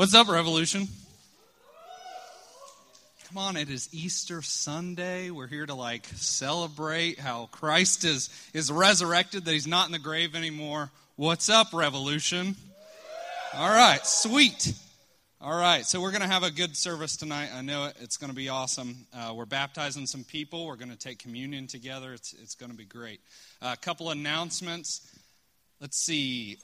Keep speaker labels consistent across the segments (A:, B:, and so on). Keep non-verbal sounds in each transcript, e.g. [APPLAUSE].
A: What's up, Revolution? Come on, it is Easter Sunday. We're here to like celebrate how Christ is is resurrected, that he's not in the grave anymore. What's up, Revolution? All right, sweet. All right, so we're going to have a good service tonight. I know it. It's going to be awesome. Uh, we're baptizing some people. We're going to take communion together. It's, it's going to be great. Uh, a couple announcements. Let's see.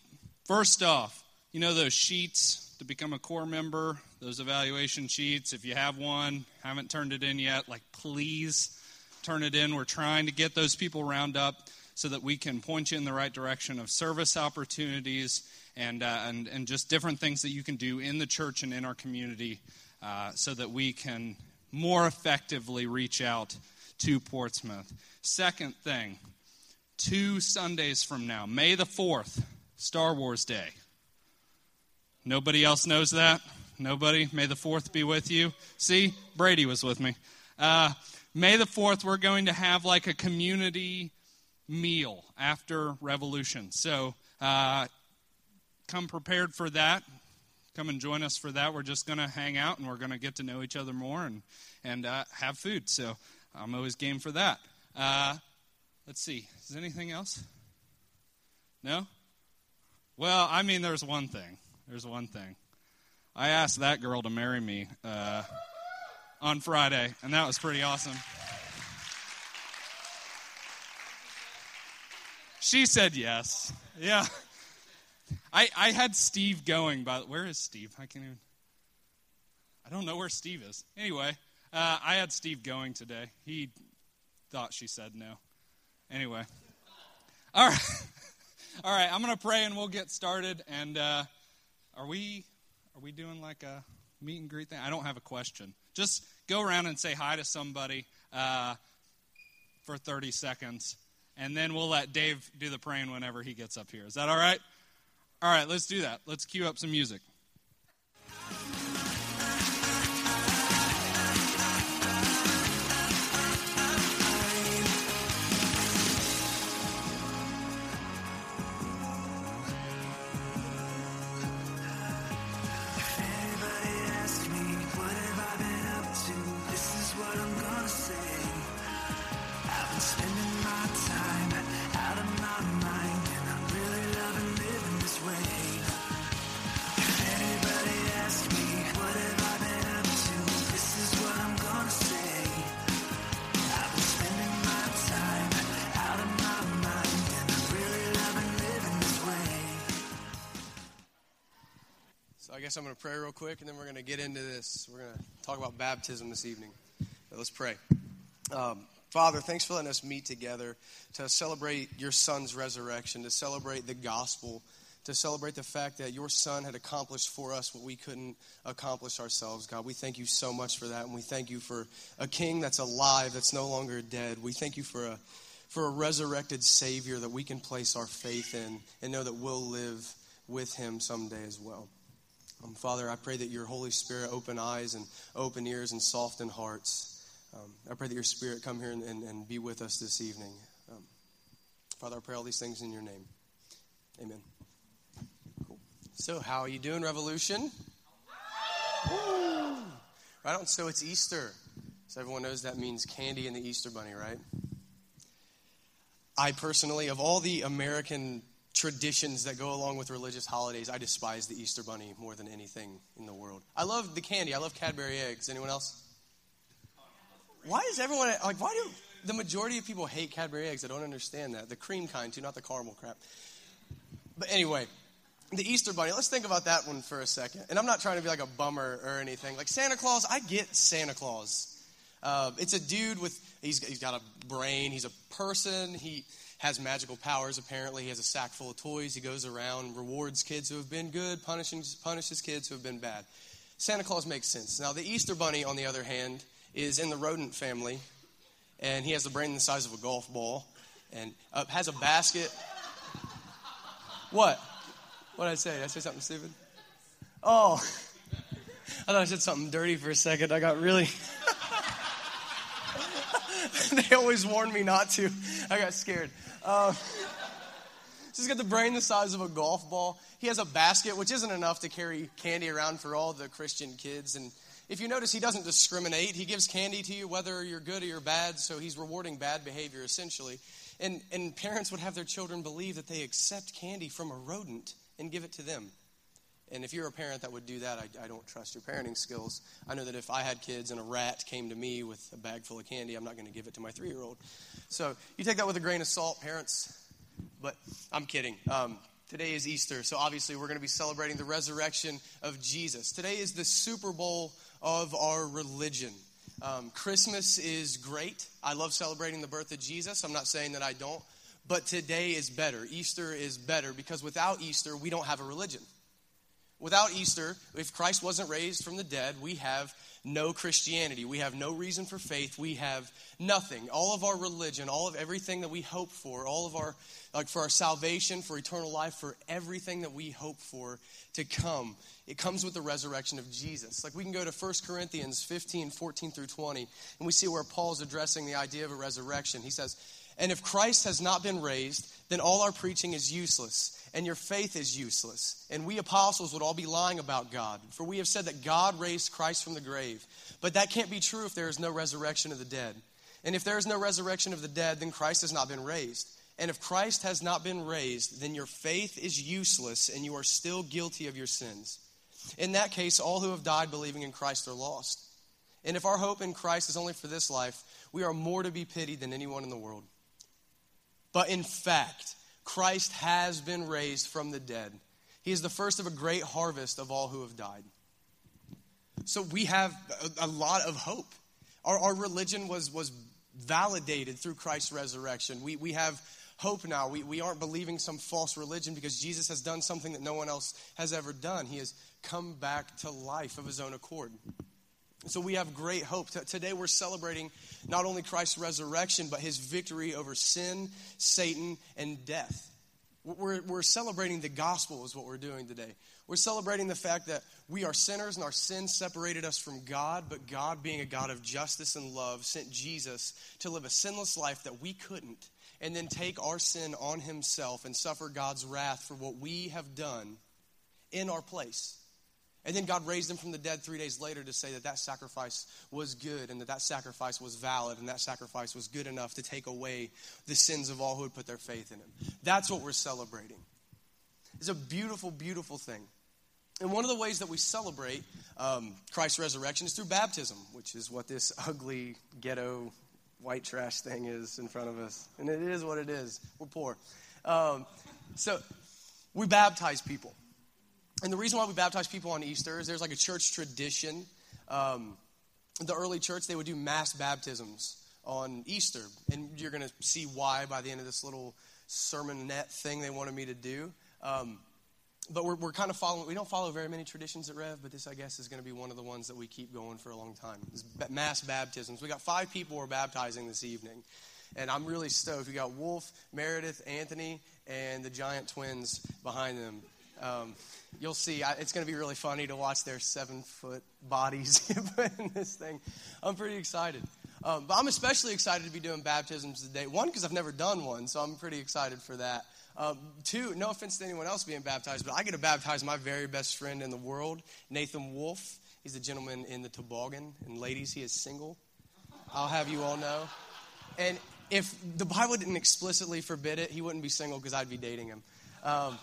A: First off, you know those sheets to become a core member, those evaluation sheets. If you have one, haven't turned it in yet, like please turn it in. We're trying to get those people round up so that we can point you in the right direction of service opportunities and, uh, and, and just different things that you can do in the church and in our community uh, so that we can more effectively reach out to Portsmouth. Second thing, two Sundays from now, May the 4th, Star Wars Day. Nobody else knows that? Nobody? May the 4th be with you. See, Brady was with me. Uh, May the 4th, we're going to have like a community meal after Revolution. So uh, come prepared for that. Come and join us for that. We're just going to hang out and we're going to get to know each other more and, and uh, have food. So I'm always game for that. Uh, let's see. Is there anything else? No? Well, I mean, there's one thing. There's one thing. I asked that girl to marry me uh, on Friday, and that was pretty awesome. She said yes. Yeah. I, I had Steve going, but where is Steve? I can't even. I don't know where Steve is. Anyway, uh, I had Steve going today. He thought she said no. Anyway. All right. [LAUGHS] All right, I'm going to pray and we'll get started. And uh, are we are we doing like a meet and greet thing? I don't have a question. Just go around and say hi to somebody uh, for 30 seconds, and then we'll let Dave do the praying whenever he gets up here. Is that all right? All right, let's do that. Let's cue up some music.
B: Guess I'm going to pray real quick, and then we're going to get into this. We're going to talk about baptism this evening. But let's pray. Um, Father, thanks for letting us meet together to celebrate your son's resurrection, to celebrate the gospel, to celebrate the fact that your son had accomplished for us what we couldn't accomplish ourselves. God, we thank you so much for that, and we thank you for a king that's alive, that's no longer dead. We thank you for a for a resurrected Savior that we can place our faith in and know that we'll live with him someday as well. Um, Father, I pray that your Holy Spirit open eyes and open ears and soften hearts. Um, I pray that your Spirit come here and, and, and be with us this evening. Um, Father, I pray all these things in your name. Amen. Cool. So, how are you doing, Revolution? Right on. So it's Easter. So everyone knows that means candy and the Easter bunny, right? I personally, of all the American traditions that go along with religious holidays, I despise the Easter Bunny more than anything in the world. I love the candy. I love Cadbury eggs. Anyone else? Why is everyone like? Why do the majority of people hate Cadbury eggs? I don't understand that. The cream kind too, not the caramel crap. But anyway, the Easter Bunny. Let's think about that one for a second. And I'm not trying to be like a bummer or anything. Like Santa Claus, I get Santa Claus. Uh, it's a dude with he's, he's got a brain. He's a person. He has magical powers, apparently. He has a sack full of toys. He goes around, rewards kids who have been good, punishes, punishes kids who have been bad. Santa Claus makes sense. Now, the Easter Bunny, on the other hand, is in the rodent family, and he has a brain the size of a golf ball, and uh, has a basket. What? What did I say? Did I say something stupid? Oh, [LAUGHS] I thought I said something dirty for a second. I got really. [LAUGHS] they always warned me not to. I got scared. Uh, He's got the brain the size of a golf ball. He has a basket, which isn't enough to carry candy around for all the Christian kids. And if you notice, he doesn't discriminate. He gives candy to you whether you're good or you're bad, so he's rewarding bad behavior essentially. And, and parents would have their children believe that they accept candy from a rodent and give it to them. And if you're a parent that would do that, I, I, don't trust your parenting skills. I know that if I had kids and a rat came to me with a bag full of candy, I'm not going to give it to my three year old. So you take that with a grain of salt, parents. But I'm kidding. Um, today is Easter, so obviously we're going to be celebrating the resurrection of Jesus. Today is the Super Bowl of our religion. Um, Christmas is great. I love celebrating the birth of Jesus. I'm not saying that I don't. But today is better. Easter is better because without Easter, we don't have a religion. Without Easter, if Christ wasn't raised from the dead, we have no Christianity. We have no reason for faith. We have nothing. All of our religion, all of everything that we hope for, all of our, like for our salvation, for eternal life, for everything that we hope for to come, it comes with the resurrection of Jesus. Like we can go to 1 Corinthians 15, 14 through 20, and we see where Paul's addressing the idea of a resurrection. He says, And if Christ has not been raised, then all our preaching is useless and your faith is useless. And we apostles would all be lying about God, for we have said that God raised Christ from the grave. But that can't be true if there is no resurrection of the dead. And if there is no resurrection of the dead, then Christ has not been raised. And if Christ has not been raised, then your faith is useless and you are still guilty of your sins. In that case, all who have died believing in Christ are lost. And if our hope in Christ is only for this life, we are more to be pitied than anyone in the world. But in fact, Christ has been raised from the dead. He is the first of a great harvest of all who have died. So we have a, lot of hope. Our, our, religion was, was validated through Christ's resurrection. We, we have hope now. We, we aren't believing some false religion because Jesus has done something that no one else has ever done. He has come back to life of his own accord. So we have great hope. Today we're celebrating not only Christ's resurrection, but his victory over sin, Satan, and death. We're, we're celebrating the gospel, is what we're doing today. We're celebrating the fact that we are sinners and our sin separated us from God, but God, being a God of justice and love, sent Jesus to live a sinless life that we couldn't, and then take our sin on himself and suffer God's wrath for what we have done in our place. And then God raised him from the dead three days later to say that that sacrifice was good and that that sacrifice was valid and that sacrifice was good enough to take away the sins of all who would put their faith in him. That's what we're celebrating. It's a beautiful, beautiful thing. And one of the ways that we celebrate um, Christ's resurrection is through baptism, which is what this [LAUGHS] ugly ghetto white trash thing is in front of us. And it is what it is. We're poor. Um, so we baptize people. And the reason why we baptize people on Easter is there's like a church tradition. Um, the early church, they would do mass baptisms on Easter. And you're going to see why by the end of this little sermonette thing they wanted me to do. Um, but we're, we're kind of following, we don't follow very many traditions at Rev, but this, I guess, is going to be one of the ones that we keep going for a long time. Is mass baptisms. We got five people we're baptizing this evening. And I'm really stoked. We got Wolf, Meredith, Anthony, and the giant twins behind them. Um, you'll see, I, it's going to be really funny to watch their seven foot bodies [LAUGHS] in this thing. I'm pretty excited. Um, but I'm especially excited to be doing baptisms today. One, because I've never done one, so I'm pretty excited for that. Um, two, no offense to anyone else being baptized, but I get to baptize my very best friend in the world, Nathan Wolf. He's the gentleman in the toboggan. And ladies, he is single. I'll have you all know. And if the Bible didn't explicitly forbid it, he wouldn't be single because I'd be dating him. Um,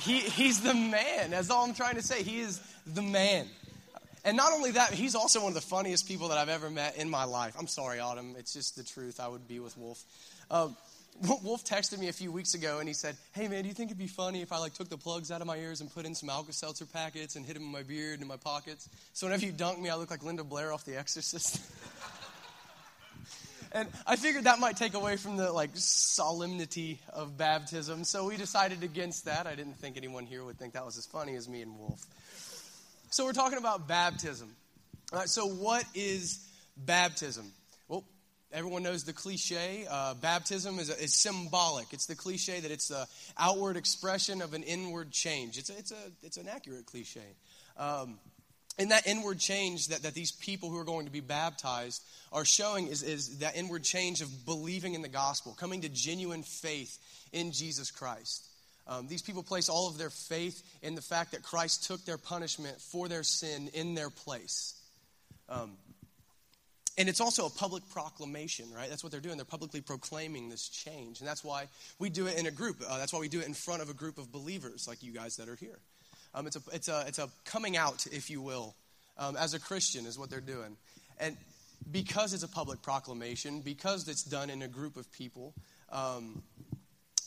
B: he, he's the man. That's all I'm trying to say. He is the man. And not only that, he's also one of the funniest people that I've ever met in my life. I'm sorry, Autumn. It's just the truth. I would be with Wolf. Um, Wolf texted me a few weeks ago and he said, Hey man, do you think it'd be funny if I like took the plugs out of my ears and put in some Alka Seltzer packets and hid them in my beard and in my pockets? So whenever you dunk me, I look like Linda Blair off The Exorcist. [LAUGHS] And I figured that might take away from the like solemnity of baptism. So we decided against that. I didn't think anyone here would think that was as funny as me and Wolf. So we're talking about baptism. All right, so what is baptism? Well, everyone knows the cliche. Uh, baptism is, is symbolic. It's the cliche that it's the outward expression of an inward change. It's a, it's a, it's an accurate cliche. Um, and that inward change that, that these people who are going to be baptized are showing is, is that inward change of believing in the gospel, coming to genuine faith in Jesus Christ. Um, these people place all of their faith in the fact that Christ took their punishment for their sin in their place. Um, and it's also a public proclamation, right? That's what they're doing. They're publicly proclaiming this change. And that's why we do it in a group. Uh, that's why we do it in front of a group of believers like you guys that are here. Um, it's, a, it's, a, it's a coming out, if you will, um, as a Christian, is what they're doing. And because it's a public proclamation, because it's done in a group of people, um,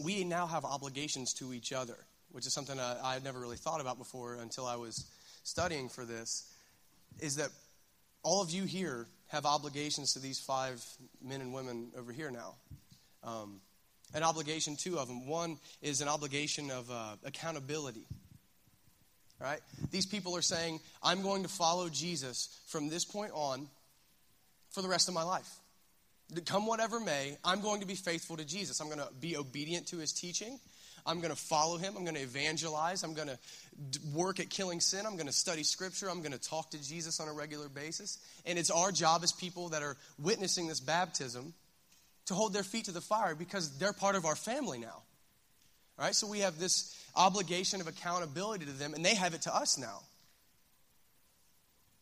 B: we now have obligations to each other, which is something I, had never really thought about before until I was studying for this. Is that all of you here have obligations to these five men and women over here now. Um, an obligation, two of them. One is an obligation of uh, accountability. Right? These people are saying, I'm going to follow Jesus from this point on for the rest of my life. Come whatever may, I'm going to be faithful to Jesus. I'm going to be obedient to his teaching. I'm going to follow him. I'm going to evangelize. I'm going to work at killing sin. I'm going to study scripture. I'm going to talk to Jesus on a regular basis. And it's our job as people that are witnessing this baptism to hold their feet to the fire because they're part of our family now. Right? So we have this obligation of accountability to them, and they have it to us now.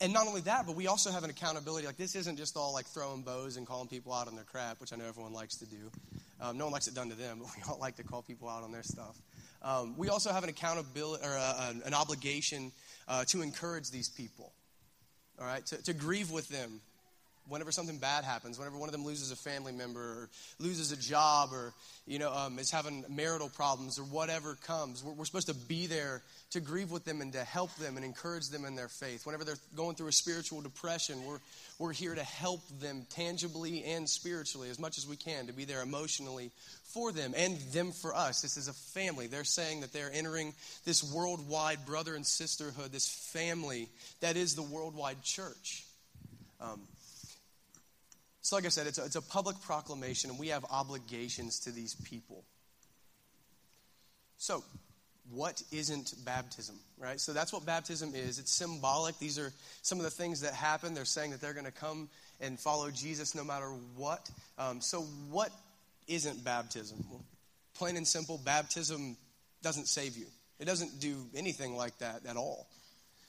B: And not only that, but we also have an accountability. Like, this isn't just all like throwing bows and calling people out on their crap, which I know everyone likes to do. Um, no one likes it done to them, [LAUGHS] but we all like to call people out on their stuff. Um, we also have an accountability or uh, an obligation uh, to encourage these people, all right, to, to grieve with them whenever something bad happens, whenever one of them loses a family member or loses a job or you know um, is having marital problems or whatever comes, we're, we're, supposed to be there to grieve with them and to help them and encourage them in their faith. Whenever they're going through a spiritual depression, we're we're here to help them tangibly and spiritually as much as we can to be there emotionally for them and them for us. This is a family. They're saying that they're entering this worldwide brother and sisterhood, this family that is the worldwide church. Um, so, like I said, it's a, it's a public proclamation, and we have obligations to these people. So, what isn't baptism, right? So that's what baptism is. It's symbolic. These are some of the things that happen. They're saying that they're going to come and follow Jesus no matter what. Um, so, what isn't baptism? Well, plain and simple, baptism doesn't save you, it doesn't do anything like that at all.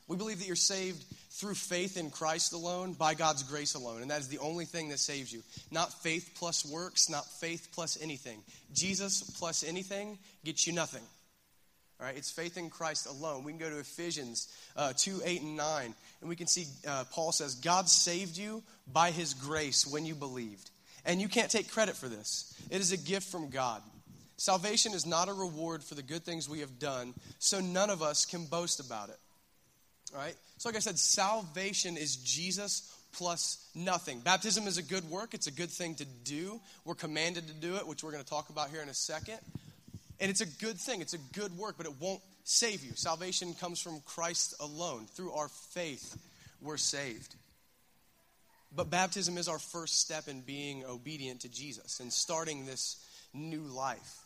B: We believe that you're saved through faith in Christ alone, by God's grace alone. And that is the only thing that saves you. Not faith plus works, not faith plus anything. Jesus plus anything gets you nothing. All right, it's faith in Christ alone. We can go to Ephesians uh, 2 8 and 9, and we can see uh, Paul says, God saved you by his grace when you believed. And you can't take credit for this, it is a gift from God. Salvation is not a reward for the good things we have done, so none of us can boast about it. So, like I said, salvation is Jesus plus nothing. Baptism is a good work, it's a good thing to do. We're commanded to do it, which we're going to talk about here in a second. And it's a good thing, it's a good work, but it won't save you. Salvation comes from Christ alone. Through our faith, we're saved. But baptism is our first step in being obedient to Jesus and starting this new life.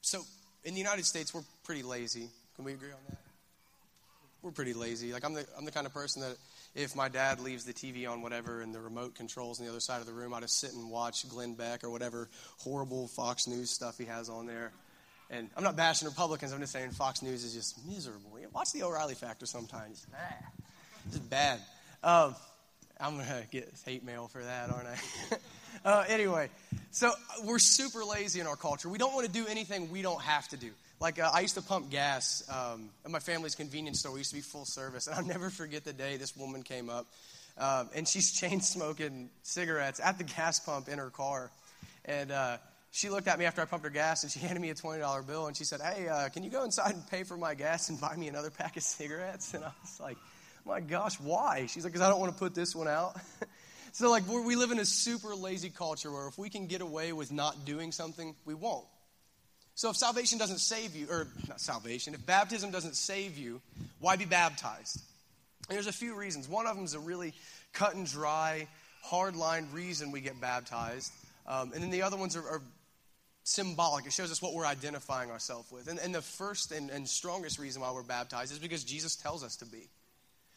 B: So, in the United States, we're pretty lazy. Can we agree on that? We're pretty lazy. Like, I'm the, I'm the kind of person that if my dad leaves the TV on whatever and the remote controls on the other side of the room, I just sit and watch Glenn Beck or whatever horrible Fox News stuff he has on there. And I'm not bashing Republicans. I'm just saying Fox News is just miserable. Watch the O'Reilly Factor sometimes. It's bad. Um, I'm going to get hate mail for that, aren't I? [LAUGHS] uh, anyway, so we're super lazy in our culture. We don't want to do anything we don't have to do. Like, uh, I used to pump gas um, at my family's convenience store. We used to be full service. And I'll [LAUGHS] never forget the day this woman came up. Um, and she's [LAUGHS] chain smoking cigarettes at the gas pump in her car. And uh, she looked at me after I pumped her gas and she [LAUGHS] handed me a $20 bill and she said, Hey, uh, can you go inside and pay for my gas and buy me another pack of cigarettes? And I was like, My gosh, why? She's like, Because I don't want to put this one out. so, like, we live in a super lazy culture where if we can get away with not doing something, we won't. So if salvation doesn't save you, or not salvation, if baptism doesn't save you, why be baptized? And there's a few reasons. One of them is a really cut and dry, hard line reason we get baptized. Um, and then the other ones are, are, symbolic. It shows us what we're identifying ourselves with. And, and the first and, and strongest reason why we're baptized is because Jesus tells us to be.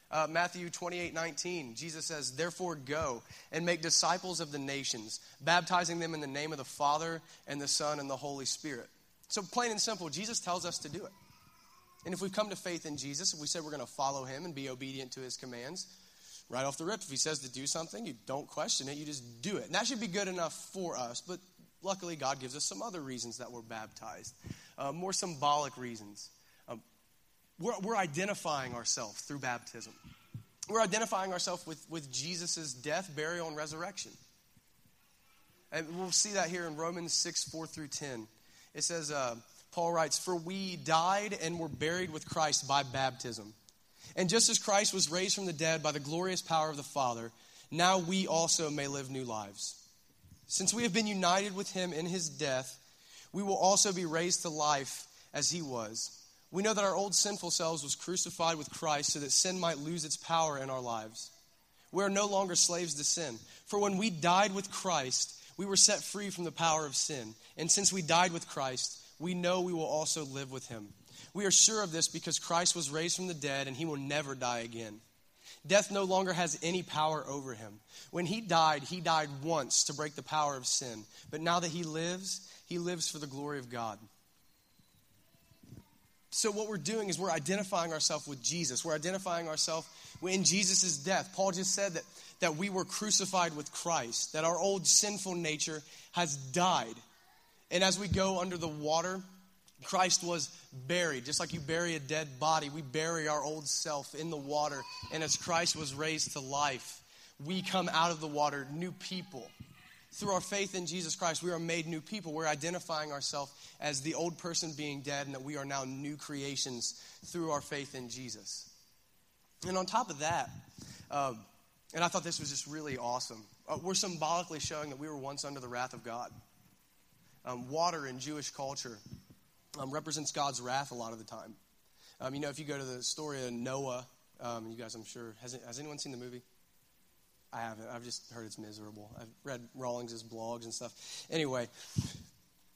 B: Uh, Matthew 28 19, Jesus says, Therefore go and make disciples of the nations, baptizing them in the name of the Father and the Son and the Holy Spirit. So, plain and simple, Jesus tells us to do it. And if we've come to faith in Jesus, if we said we're going to follow him and be obedient to his commands, right off the rip, if he says to do something, you don't question it, you just do it. And that should be good enough for us. But luckily, God gives us some other reasons that we're baptized, uh, more symbolic reasons. Um, we're, we're identifying ourselves through baptism. We're identifying ourselves with, with Jesus' death, burial, and resurrection. And we'll see that here in Romans 6 4 through 10. It says, uh, Paul writes, For we died and were buried with Christ by baptism. And just as Christ was raised from the dead by the glorious power of the Father, now we also may live new lives. Since we have been united with him in his death, we will also be raised to life as he was. We know that our old sinful selves was crucified with Christ so that sin might lose its power in our lives. We are no longer slaves to sin. For when we died with Christ, we were set free from the power of sin. And since we died with Christ, we know we will also live with him. We are sure of this because Christ was raised from the dead and he will never die again. Death no longer has any power over him. When he died, he died once to break the power of sin. But now that he lives, he lives for the glory of God. So, what we're doing is we're identifying ourselves with Jesus. We're identifying ourselves in Jesus' death. Paul just said that, that we were crucified with Christ, that our old sinful nature has died. And as we go under the water, Christ was buried. Just like you bury a dead body, we bury our old self in the water. And as Christ was raised to life, we come out of the water new people. Through our faith in Jesus Christ, we are made new people. We're identifying ourselves as the old person being dead and that we are now new creations through our faith in Jesus. And on top of that, um, and I thought this was just really awesome, uh, we're symbolically showing that we were once under the wrath of God. Um, water in Jewish culture um, represents God's wrath a lot of the time. Um, you know, if you go to the story of Noah, um, you guys, I'm sure, has, has anyone seen the movie? I haven't. I've just heard it's miserable. I've read Rawlings's blogs and stuff. Anyway,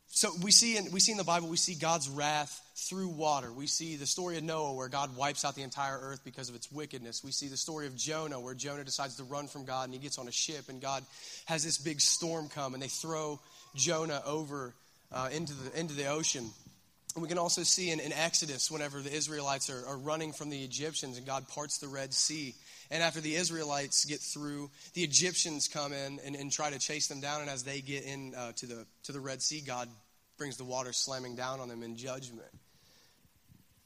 B: so we see in we see in the Bible we see God's wrath through water. We see the story of Noah where God wipes out the entire earth because of its wickedness. We see the story of Jonah where Jonah decides to run from God and he gets on a ship and God has this big storm come and they throw Jonah over uh, into the into the ocean. And we can also see in, in Exodus whenever the Israelites are, are running from the Egyptians and God parts the Red Sea and after the Israelites get through, the Egyptians come in and, and try to chase them down. And as they get in uh, to, the, to the Red Sea, God brings the water slamming down on them in judgment.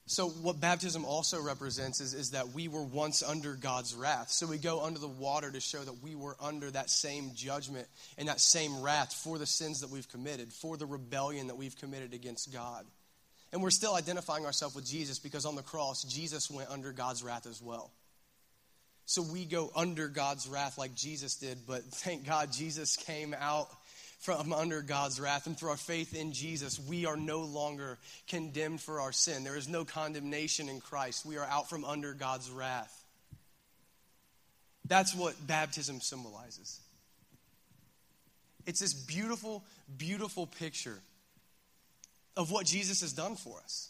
B: So, what baptism also represents is, is that we were once under God's wrath. So, we go under the water to show that we were under that same judgment and that same wrath for the sins that we've committed, for the rebellion that we've committed against God. And we're still identifying ourselves with Jesus because on the cross, Jesus went under God's wrath as well so we go under God's wrath like Jesus did. But thank God Jesus came out from under God's wrath. And through our faith in Jesus, we are no longer condemned for our sin. There is no condemnation in Christ. We are out from under God's wrath. That's what baptism symbolizes. It's this beautiful, beautiful picture of what Jesus has done for us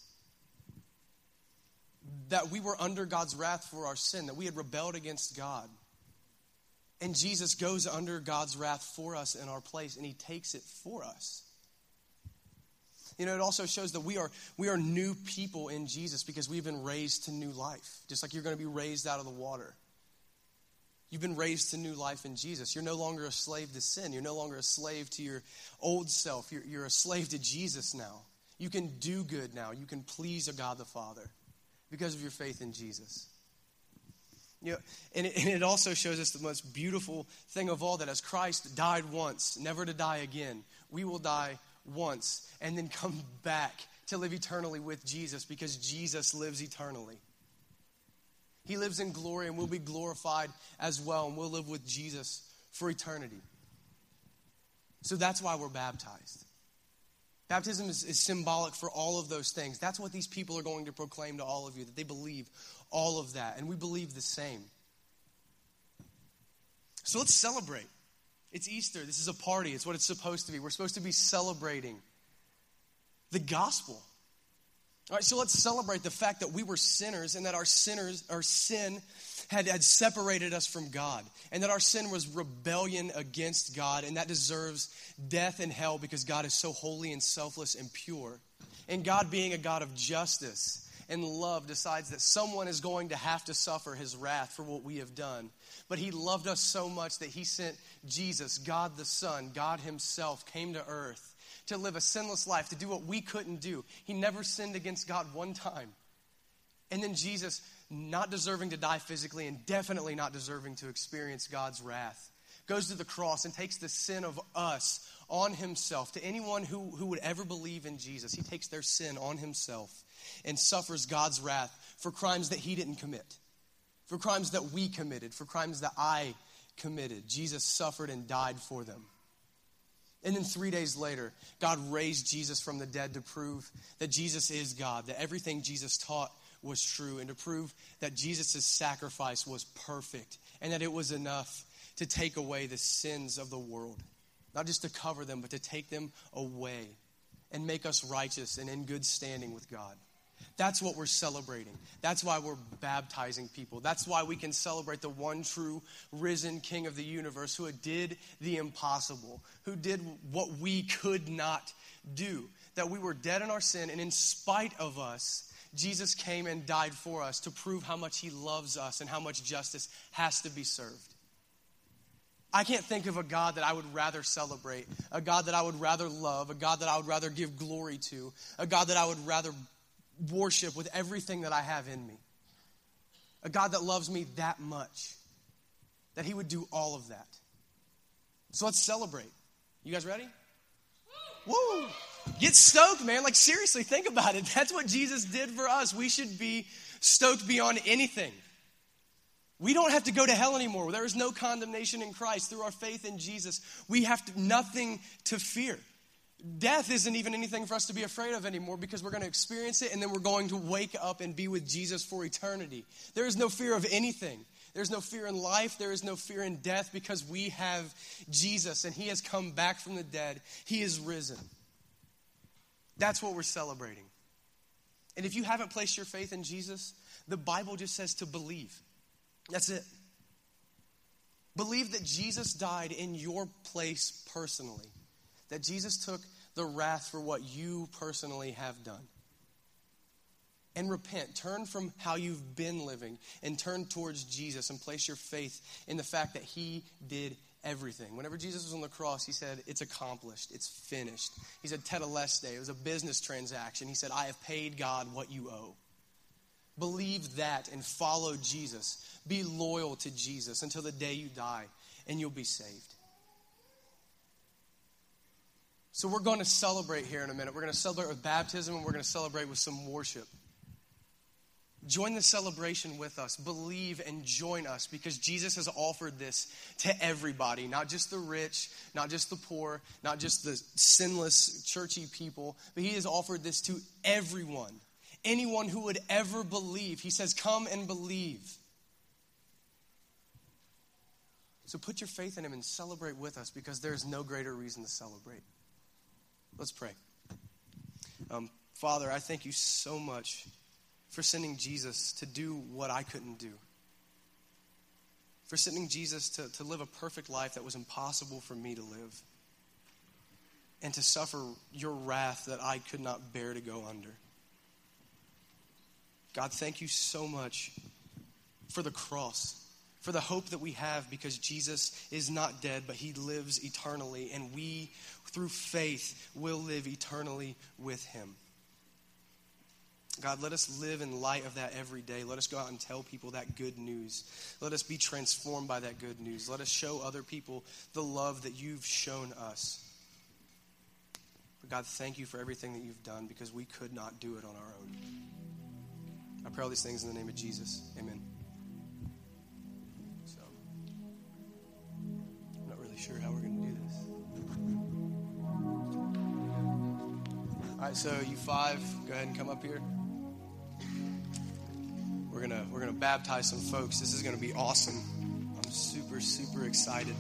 B: that we were under God's wrath for our sin, that we had rebelled against God. And Jesus goes under God's wrath for us in our place, and he takes it for us. You know, it also shows that we are, we are new people in Jesus because we've been raised to new life, just like you're going to be raised out of the water. You've been raised to new life in Jesus. You're no longer a slave to sin. You're no longer a slave to your old self. You're, you're a slave to Jesus now. You can do good now. You can please a God the Father because of your faith in Jesus. You know, and, it, and it also shows us the most beautiful thing of all that as Christ died once, never to die again, we will die once and then come back to live eternally with Jesus because Jesus lives eternally. He lives in glory and we'll be glorified as well, and we'll live with Jesus for eternity. So that's why we're baptized. Baptism is, is, symbolic for all of those things. That's what these people are going to proclaim to all of you, that they believe all of that. And we believe the same. So let's celebrate. It's Easter. This is a party. It's what it's supposed to be. We're supposed to be celebrating the gospel. All right, so let's celebrate the fact that we were sinners and that our sinners, our sin had, had separated us from God, and that our sin was rebellion against God, and that deserves death and hell because God is so holy and selfless and pure. And God, being a God of justice and love, decides that someone is going to have to suffer his wrath for what we have done. But he loved us so much that he sent Jesus, God the Son, God Himself, came to earth to live a sinless life, to do what we couldn't do. He never sinned against God one time. And then Jesus, not deserving to die physically and definitely not deserving to experience God's wrath, goes to the cross and takes the sin of us on himself. To anyone who, who would ever believe in Jesus, he takes their sin on himself and suffers God's wrath for crimes that he didn't commit, for crimes that we committed, for crimes that I committed. Jesus suffered and died for them. And then three days later, God raised Jesus from the dead to prove that Jesus is God, that everything Jesus taught was true, and to prove that Jesus' sacrifice was perfect and that it was enough to take away the sins of the world. Not just to cover them, but to take them away and make us righteous and in good standing with God. That's what we're celebrating. That's why we're baptizing people. That's why we can celebrate the one true risen King of the universe who did the impossible, who did what we could not do. That we were dead in our sin, and in spite of us, Jesus came and died for us to prove how much he loves us and how much justice has to be served. I can't think of a God that I would rather celebrate, a God that I would rather love, a God that I would rather give glory to, a God that I would rather worship with everything that I have in me. A God that loves me that much, that He would do all of that. So let's celebrate. You guys ready? Woo! Get stoked, man. Like, seriously, think about it. [LAUGHS] That's what Jesus did for us. We should be stoked beyond anything. We don't have to go to hell anymore. There is no condemnation in Christ through our faith in Jesus. We have to, nothing to fear. Death isn't even anything for us to be afraid of anymore because we're going to experience it and then we're going to wake up and be with Jesus for eternity. There is no fear of anything. There's no fear in life. There is no fear in death because we have Jesus and He has come back from the dead. He is risen. That's what we're celebrating. And if you haven't placed your faith in Jesus, the Bible just says to believe. That's it. Believe that Jesus died in your place personally that Jesus took the wrath for what you personally have done. And repent. Turn from how you've been living and turn towards Jesus and place your faith in the fact that He did everything. Whenever Jesus was on the cross, He said, It's accomplished, it's finished. He said, Tetelestai, it was a business transaction. He said, I have paid God what you owe. Believe that and follow Jesus. Be loyal to Jesus until the day you die, and you'll be saved. So we're going to celebrate here in a minute. We're going to celebrate with baptism and we're going to celebrate with some worship. Join the celebration with us. Believe and join us because Jesus has offered this to everybody, not just the rich, not just the poor, not just the sinless, churchy people, but He has offered this to everyone. Anyone who would ever believe. He says, Come and believe. So put your faith in Him and celebrate with us because there's no greater reason to celebrate. Let's pray. Um, Father, I thank you so much for sending Jesus to do what I couldn't do. For sending Jesus to, to live a perfect life that was impossible for me to live. And to suffer your wrath that I could not bear to go under. God, thank you so much for the cross for the hope that we have because Jesus is not dead, but he lives eternally, and we, through faith, will live eternally with him. God, let us live in light of that every day. Let us go out and tell people that good news. Let us be transformed by that good news. Let us show other people the love that you've shown us. But God, thank you for everything that you've done because we could not do it on our own. I pray all these things in the name of Jesus. Amen. So, I'm not really sure how we're going to do this. All right, so you five, go ahead and come up here. We're gonna we're gonna baptize some folks. This is gonna be awesome. I'm super super excited.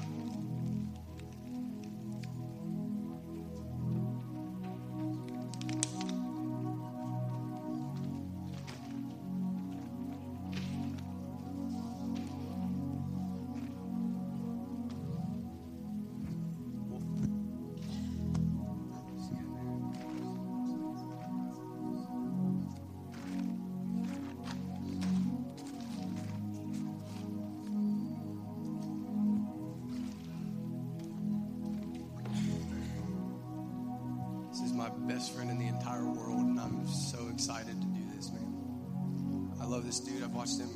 B: Best friend in the entire world, and I'm so excited to do this, man. I love this dude. I've watched him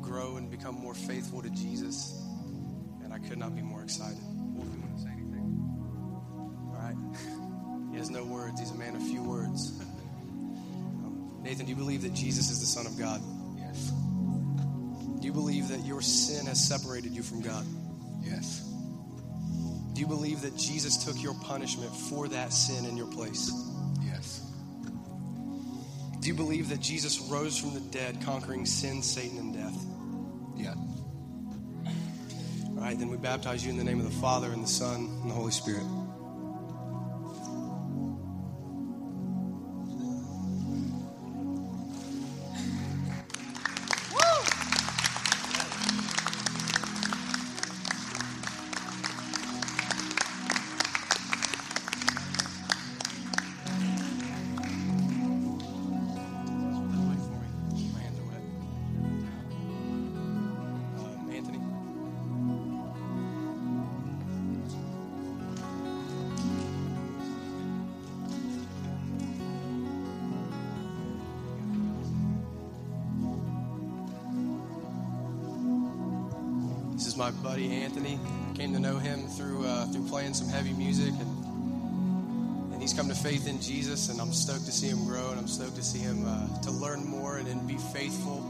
B: grow and become more faithful to Jesus, and I could not be more excited. Wolf, you want to say anything? All right. [LAUGHS] He has no words. He's a man of few words. Um, [LAUGHS] Nathan, do you believe that Jesus is the Son of God?
A: Yes.
B: Do you believe that your sin has separated you from God?
A: Yes.
B: Do you believe that Jesus took your punishment for that sin in your place?
A: Yes.
B: Do you believe that Jesus rose from the dead, conquering sin, Satan, and death?
A: Yeah.
B: All right, then we baptize you in the name of the Father, and the Son, and the Holy Spirit. My buddy Anthony. Came to know him through uh, through playing some heavy music, and and he's come to faith in Jesus. And I'm stoked to see him grow, and I'm stoked to see him uh, to learn more and, and be faithful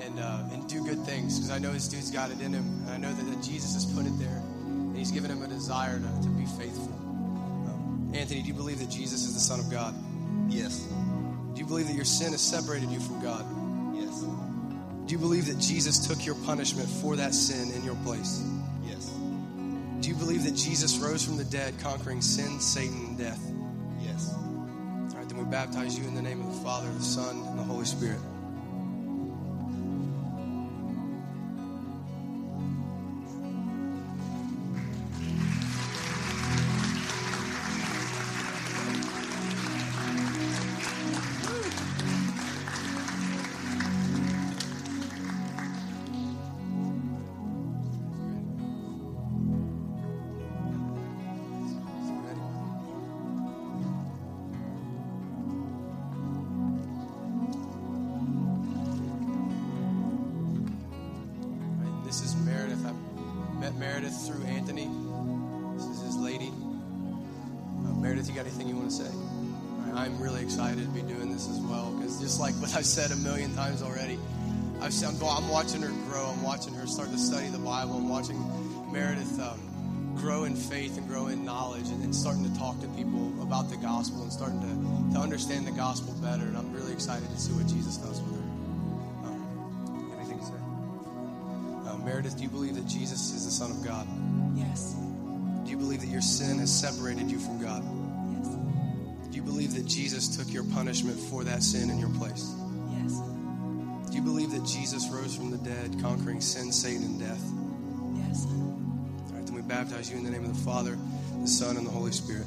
B: and uh, and do good things because I know this dude's got it in him, and I know that, that Jesus has put it there, and He's given him a desire to, to be faithful. Um, Anthony, do you believe that Jesus is the Son of God?
C: Yes.
B: Do you believe that your sin has separated you from God? Do you believe that Jesus took your punishment for that sin in your place?
C: Yes.
B: Do you believe that Jesus rose from the dead, conquering sin, Satan, and death?
C: Yes.
B: All right, then we baptize you in the name of the Father, the Son, and the Holy Spirit. I'm, I'm watching her grow. I'm watching her start to study the Bible. I'm watching Meredith um, grow in faith and grow in knowledge and, and starting to talk to people about the gospel and starting to, to understand the gospel better. And I'm really excited to see what Jesus does with her. Um, anything to say? Uh, Meredith, do you believe that Jesus is the Son of God?
D: Yes.
B: Do you believe that your sin has separated you from God?
D: Yes.
B: Do you believe that Jesus took your punishment for that sin in your place?
D: Yes.
B: You believe that Jesus rose from the dead, conquering sin, Satan, and death?
D: Yes.
B: All right, then we baptize you in the name of the Father, the Son, and the Holy Spirit.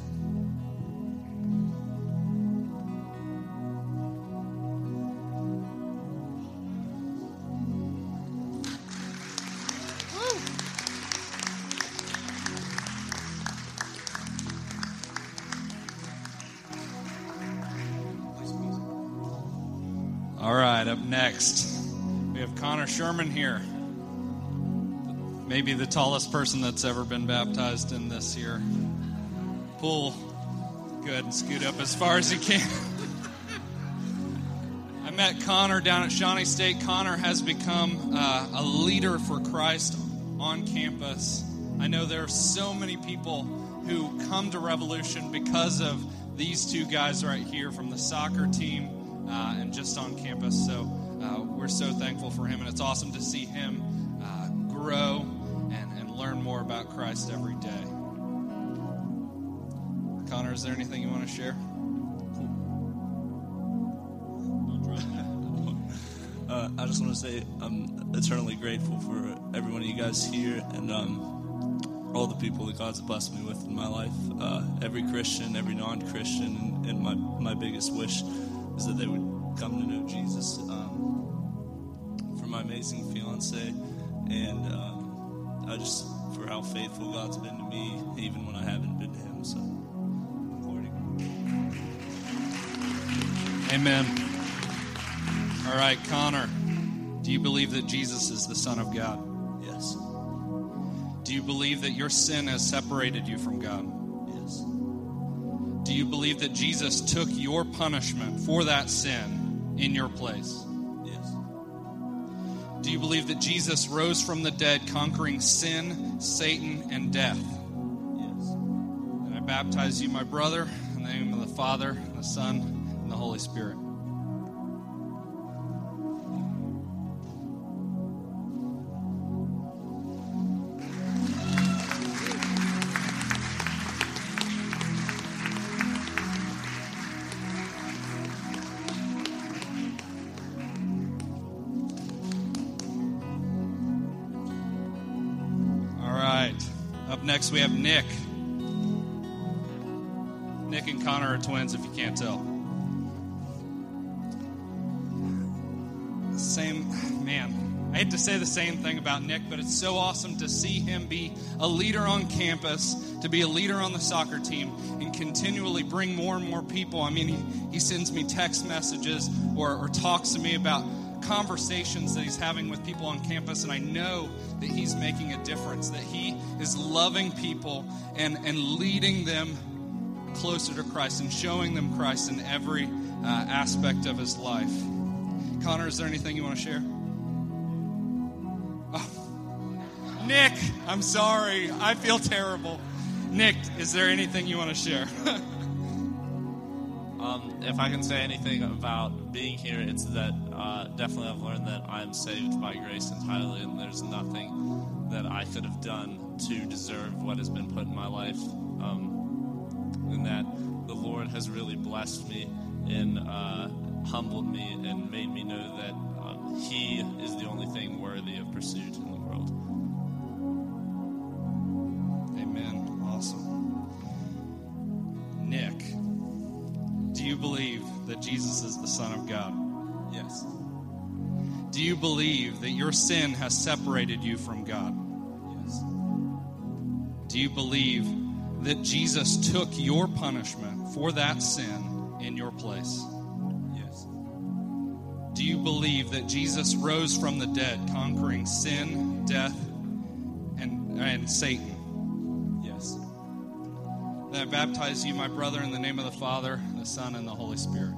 A: Next, we have Connor Sherman here. Maybe the tallest person that's ever been baptized in this here. Pull. Go ahead and scoot up as far as you can. [LAUGHS] I met Connor down at Shawnee State. Connor has become uh, a leader for Christ on campus. I know there are so many people who come to Revolution because of these two guys right here from the soccer team uh, and just on campus. So uh, we're so thankful for him, and it's awesome to see him uh, grow and, and learn more about Christ every day. Connor, is there anything you want to share? [LAUGHS]
C: Uh, I just want to say I'm eternally grateful for every one of you guys here and um, all the people that God's blessed me with in my life. Uh, every Christian, every non-Christian, and, and my my biggest wish is that they would come to know Jesus. Um, for my amazing fiance, and um, I just for how faithful God's been to me, even when I haven't been to Him. So, glory.
A: Amen. All right, Connor, do you believe that Jesus is the Son of God?
E: Yes.
A: Do you believe that your sin has separated you from God?
E: Yes.
A: Do you believe that Jesus took your punishment for that sin in your place?
E: Yes.
A: Do you believe that Jesus rose from the dead, conquering sin, Satan, and death?
E: Yes.
A: And I baptize you, my brother, in the name of the Father, the Son, and the Holy Spirit. We have Nick. Nick and Connor are twins, if you can't tell. Same, man. I hate to say the same thing about Nick, but it's so awesome to see him be a leader on campus, to be a leader on the soccer team, and continually bring more and more people. I mean, he, he sends me text messages or, or talks to me about conversations that he's having with people on campus, and I know that he's making a difference, that he is loving people and, and leading them closer to Christ and showing them Christ in every uh, aspect of his life. Connor, is there anything you want to share? Oh. Nick, I'm sorry. I feel terrible. Nick, is there anything you want to share? [LAUGHS]
E: If I can say anything about being here, it's that uh, definitely I've learned that I'm saved by grace entirely, and there's nothing that I could have done to deserve what has been put in my life. Um, and that the Lord has really blessed me and uh, humbled me and made me know that um, He is the only thing worthy of pursuit in the world.
A: Amen. Awesome. You believe that Jesus is the Son of God?
E: Yes.
A: Do you believe that your sin has separated you from God?
E: Yes.
A: Do you believe that Jesus took your punishment for that sin in your place?
E: Yes.
A: Do you believe that Jesus rose from the dead, conquering sin, death, and, and Satan? Then I baptize you, my brother, in the name of the Father, the Son, and the Holy Spirit.